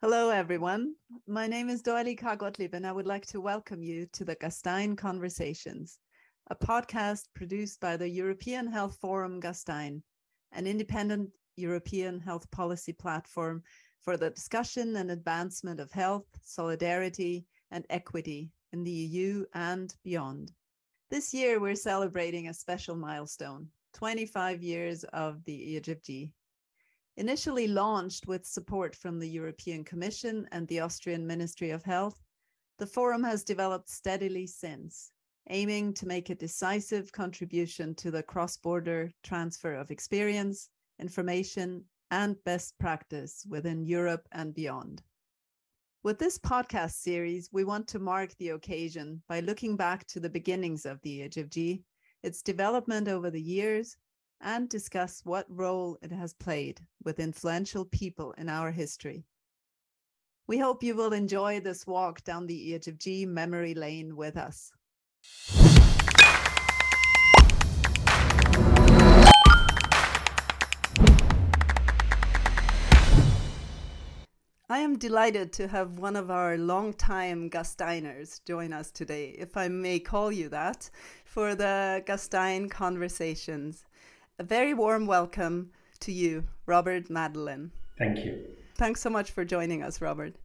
Hello, everyone. My name is Dorli Gottlieb, and I would like to welcome you to the Gastein Conversations, a podcast produced by the European Health Forum Gastein, an independent European health policy platform for the discussion and advancement of health, solidarity, and equity in the EU and beyond. This year, we're celebrating a special milestone 25 years of the EHFG. Initially launched with support from the European Commission and the Austrian Ministry of Health, the forum has developed steadily since, aiming to make a decisive contribution to the cross border transfer of experience, information, and best practice within Europe and beyond. With this podcast series, we want to mark the occasion by looking back to the beginnings of the EHFG, its development over the years, and discuss what role it has played with influential people in our history. We hope you will enjoy this walk down the EHFG memory lane with us. I am delighted to have one of our longtime Gasteiners join us today, if I may call you that, for the Gastein Conversations. A very warm welcome to you, Robert Madelin. Thank you. Thanks so much for joining us, Robert.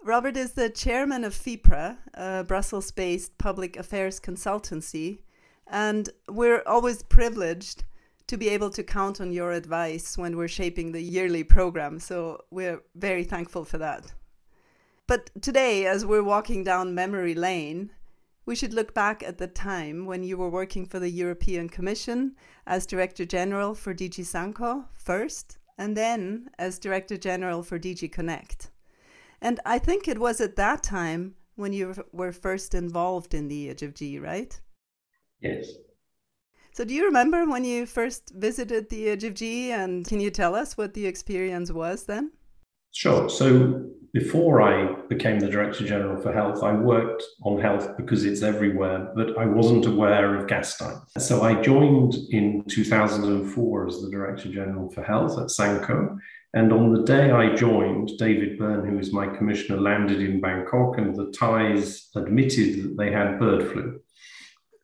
Robert is the chairman of FIPRA, a Brussels based public affairs consultancy, and we're always privileged to be able to count on your advice when we're shaping the yearly program. So we're very thankful for that. But today, as we're walking down memory lane, we should look back at the time when you were working for the European Commission as Director General for DG Sanco first, and then as Director General for DG Connect. And I think it was at that time when you were first involved in the EHFG, right? Yes. So, do you remember when you first visited the EHFG, and can you tell us what the experience was then? Sure. So, before I became the Director General for Health, I worked on health because it's everywhere, but I wasn't aware of Gastein. So, I joined in 2004 as the Director General for Health at Sanco. And on the day I joined, David Byrne, who is my commissioner, landed in Bangkok, and the Thais admitted that they had bird flu.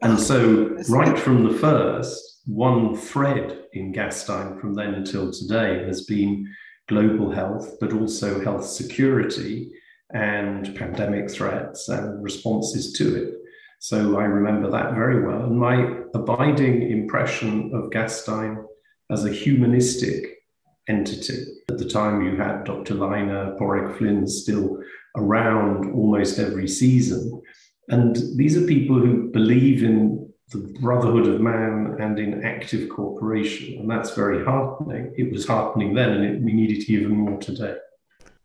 And so, oh, right from the first, one thread in Gastein from then until today has been global health, but also health security and pandemic threats and responses to it. So I remember that very well. And my abiding impression of Gastein as a humanistic entity. At the time, you had Dr. Leiner, Padraig Flynn still around almost every season. And these are people who believe in the brotherhood of man and in active cooperation. And that's very heartening. It was heartening then, and it, we need it even more today.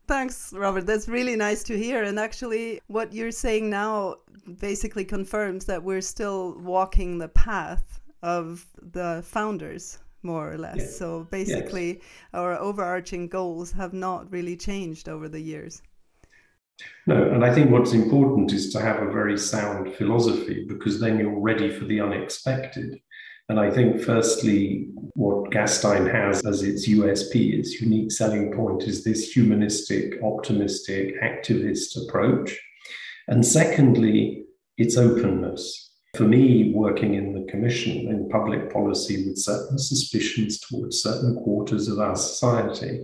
Thanks, Robert. That's really nice to hear. And actually, what you're saying now basically confirms that we're still walking the path of the founders, more or less. Yes. So basically, yes. our overarching goals have not really changed over the years. No, and I think what's important is to have a very sound philosophy because then you're ready for the unexpected. And I think, firstly, what Gastein has as its USP, its unique selling point, is this humanistic, optimistic, activist approach. And secondly, its openness. For me, working in the Commission in public policy with certain suspicions towards certain quarters of our society,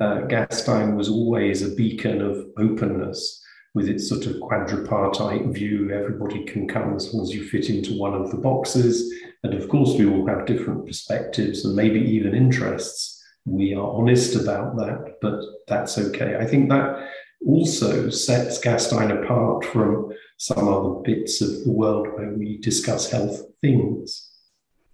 uh, Gastein was always a beacon of openness with its sort of quadripartite view. Everybody can come as long as you fit into one of the boxes. And of course, we all have different perspectives and maybe even interests. We are honest about that, but that's okay. I think that also sets Gastein apart from some other bits of the world where we discuss health things.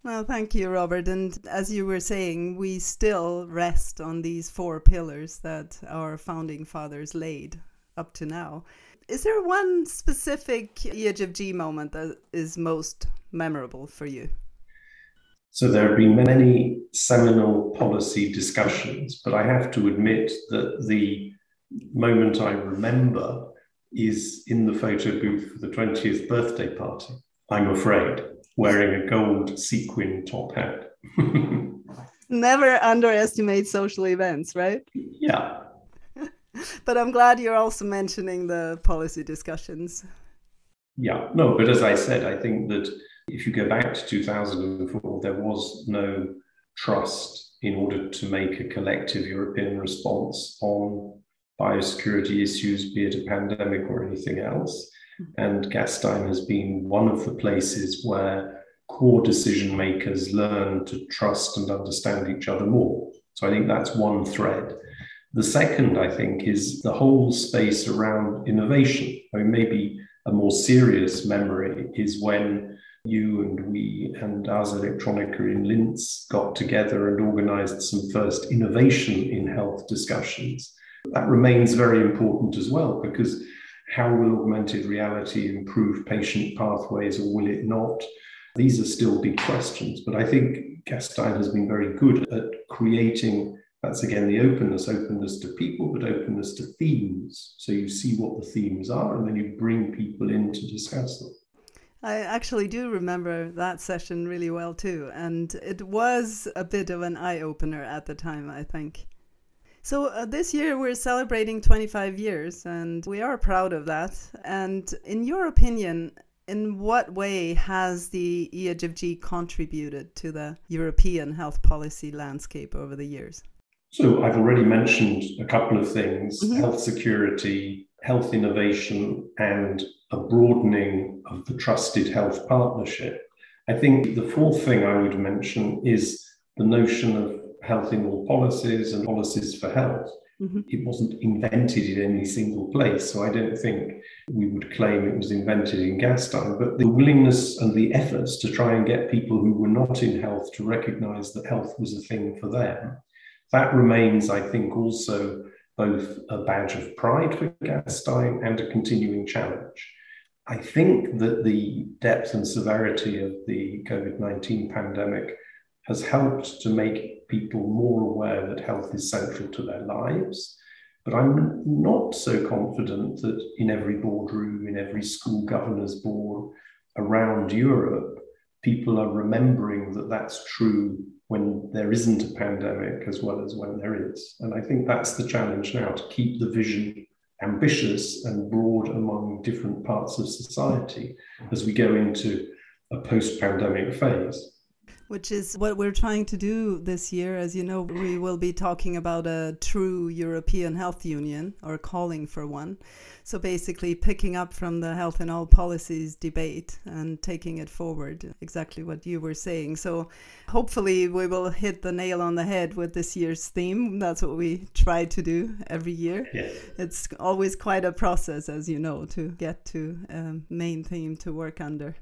Well, thank you, Robert. And as you were saying, we still rest on these four pillars that our founding fathers laid up to now. Is there one specific EHFG moment that is most memorable for you? So there have been many seminal policy discussions, but I have to admit that the moment I remember is in the photo booth for the 20th birthday party. I'm afraid wearing a gold sequin top hat. Never underestimate social events, right? Yeah. but I'm glad you're also mentioning the policy discussions. Yeah, no, but as I said, I think that if you go back to 2004, there was no trust in order to make a collective European response on biosecurity issues, be it a pandemic or anything else. And Gastein has been one of the places where core decision makers learn to trust and understand each other more. So I think that's one thread. The second, I think, is the whole space around innovation. I mean, maybe a more serious memory is when you and we and Ars Electronica in Linz got together and organized some first innovation in health discussions. That remains very important as well because how will augmented reality improve patient pathways or will it not? These are still big questions, but I think Gastein has been very good at creating that's again the openness, openness to people, but openness to themes. So you see what the themes are and then you bring people in to discuss them. I actually do remember that session really well too. And it was a bit of an eye opener at the time, I think. So uh, this year we're celebrating 25 years and we are proud of that. And in your opinion, in what way has the EHFG contributed to the European health policy landscape over the years? So I've already mentioned a couple of things mm-hmm. health security, health innovation, and a broadening of the trusted health partnership. I think the fourth thing I would mention is the notion of health in all policies and policies for health. Mm-hmm. It wasn't invented in any single place, so I don't think we would claim it was invented in Gastein. But the willingness and the efforts to try and get people who were not in health to recognize that health was a thing for them that remains, I think, also both a badge of pride for Gastein and a continuing challenge. I think that the depth and severity of the COVID 19 pandemic has helped to make people more aware that health is central to their lives. But I'm not so confident that in every boardroom, in every school governor's board around Europe, people are remembering that that's true when there isn't a pandemic as well as when there is. And I think that's the challenge now to keep the vision ambitious and broad among different parts of society as we go into a post pandemic phase which is what we're trying to do this year. As you know, we will be talking about a true European health union or calling for one. So basically, picking up from the health and all policies debate and taking it forward, exactly what you were saying. So hopefully, we will hit the nail on the head with this year's theme. That's what we try to do every year. Yes. It's always quite a process, as you know, to get to a um, main theme to work under.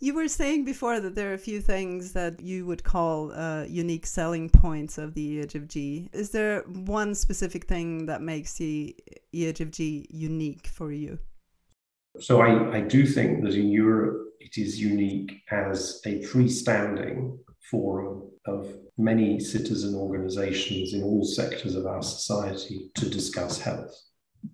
You were saying before that there are a few things that you would call uh, unique selling points of the EHFG. Is there one specific thing that makes the EHFG unique for you? So I, I do think that in Europe it is unique as a freestanding forum of many citizen organizations in all sectors of our society to discuss health.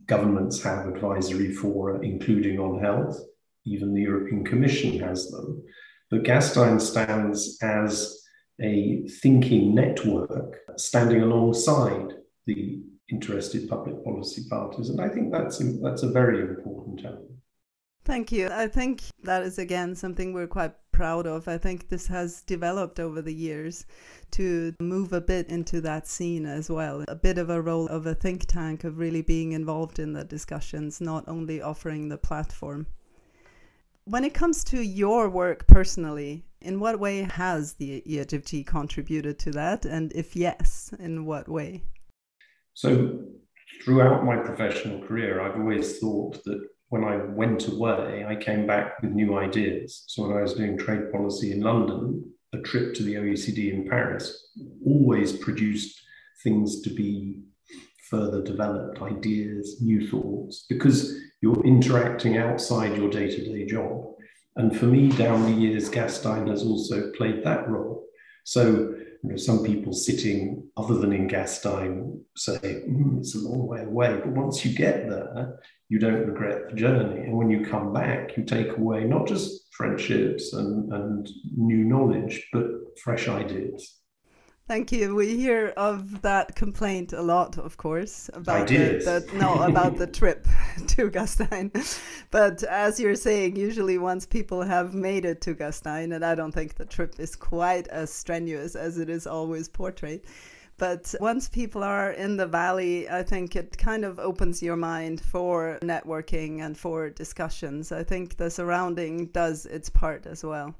Governments have advisory fora, including on health even the European Commission has them. But Gastein stands as a thinking network standing alongside the interested public policy parties. And I think that's, that's a very important element. Thank you. I think that is again something we're quite proud of. I think this has developed over the years to move a bit into that scene as well. A bit of a role of a think tank, of really being involved in the discussions, not only offering the platform. When it comes to your work personally, in what way has the EHFG contributed to that? And if yes, in what way? So, throughout my professional career, I've always thought that when I went away, I came back with new ideas. So, when I was doing trade policy in London, a trip to the OECD in Paris always produced things to be further developed, ideas, new thoughts, because you're interacting outside your day to day job. And for me, down the years, Gastein has also played that role. So, you know, some people sitting other than in Gastein say mm, it's a long way away, but once you get there, you don't regret the journey. And when you come back, you take away not just friendships and, and new knowledge, but fresh ideas. Thank you. We hear of that complaint a lot, of course, about the, the, no about the trip to Gastein. But as you're saying, usually once people have made it to Gastein, and I don't think the trip is quite as strenuous as it is always portrayed. But once people are in the valley, I think it kind of opens your mind for networking and for discussions. I think the surrounding does its part as well.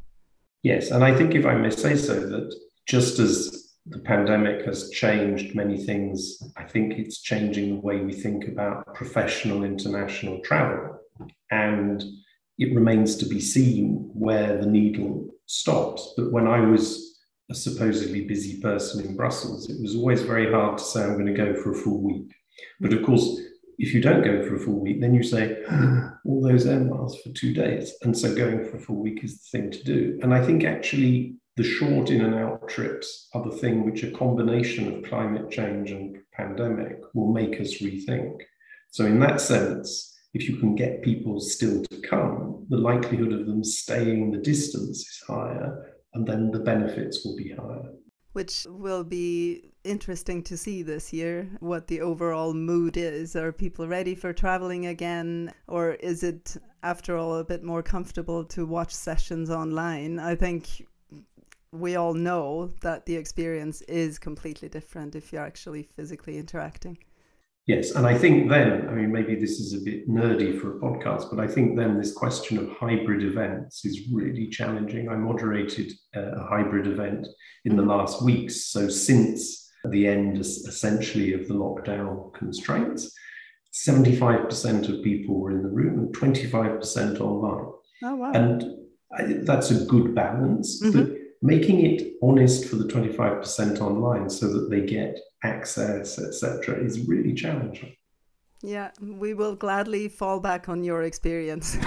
Yes, and I think if I may say so, that just as the pandemic has changed many things. I think it's changing the way we think about professional international travel. And it remains to be seen where the needle stops. But when I was a supposedly busy person in Brussels, it was always very hard to say, I'm going to go for a full week. But of course, if you don't go for a full week, then you say, ah, all those air miles for two days. And so going for a full week is the thing to do. And I think actually the short in and out trips are the thing which a combination of climate change and pandemic will make us rethink. So, in that sense, if you can get people still to come, the likelihood of them staying the distance is higher, and then the benefits will be higher. Which will be interesting to see this year what the overall mood is. Are people ready for traveling again? Or is it, after all, a bit more comfortable to watch sessions online? I think we all know that the experience is completely different if you're actually physically interacting. Yes, and I think then, I mean, maybe this is a bit nerdy for a podcast, but I think then this question of hybrid events is really challenging. I moderated a hybrid event in the mm-hmm. last weeks. So, since the end essentially of the lockdown constraints, 75% of people were in the room and 25% online. Oh, wow. And I, that's a good balance. Mm-hmm. But making it honest for the 25% online so that they get access, etc., is really challenging. Yeah, we will gladly fall back on your experience.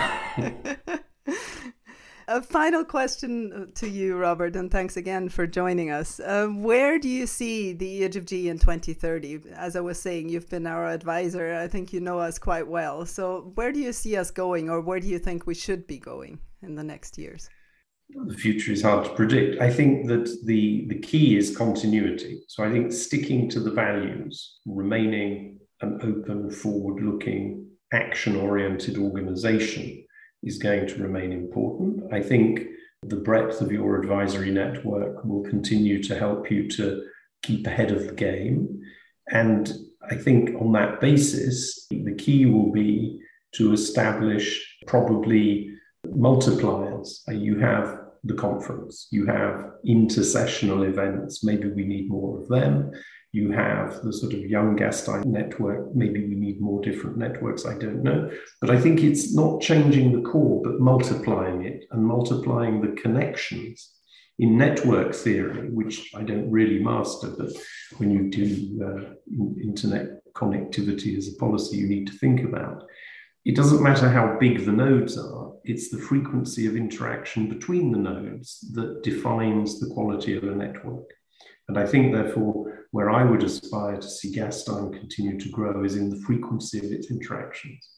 A final question to you, Robert, and thanks again for joining us. Uh, where do you see the EHFG in 2030? As I was saying, you've been our advisor. I think you know us quite well. So, where do you see us going, or where do you think we should be going in the next years? The future is hard to predict. I think that the, the key is continuity. So I think sticking to the values, remaining an open, forward looking, action oriented organization is going to remain important. I think the breadth of your advisory network will continue to help you to keep ahead of the game. And I think on that basis, the key will be to establish probably multipliers. You have the conference. You have intersessional events. Maybe we need more of them. You have the sort of young Gastein network. Maybe we need more different networks. I don't know. But I think it's not changing the core, but multiplying it and multiplying the connections. In network theory, which I don't really master, but when you do uh, internet connectivity as a policy, you need to think about it doesn't matter how big the nodes are, it's the frequency of interaction between the nodes that defines the quality of a network. And I think, therefore, where I would aspire to see Gastein continue to grow is in the frequency of its interactions.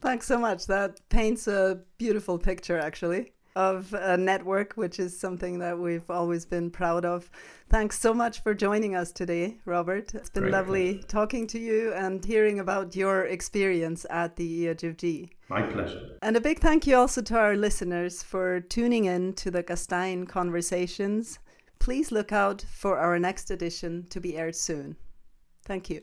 Thanks so much. That paints a beautiful picture, actually of a network, which is something that we've always been proud of. Thanks so much for joining us today, Robert. It's been Great. lovely talking to you and hearing about your experience at the EHFG. My pleasure. And a big thank you also to our listeners for tuning in to the Gastein Conversations. Please look out for our next edition to be aired soon. Thank you.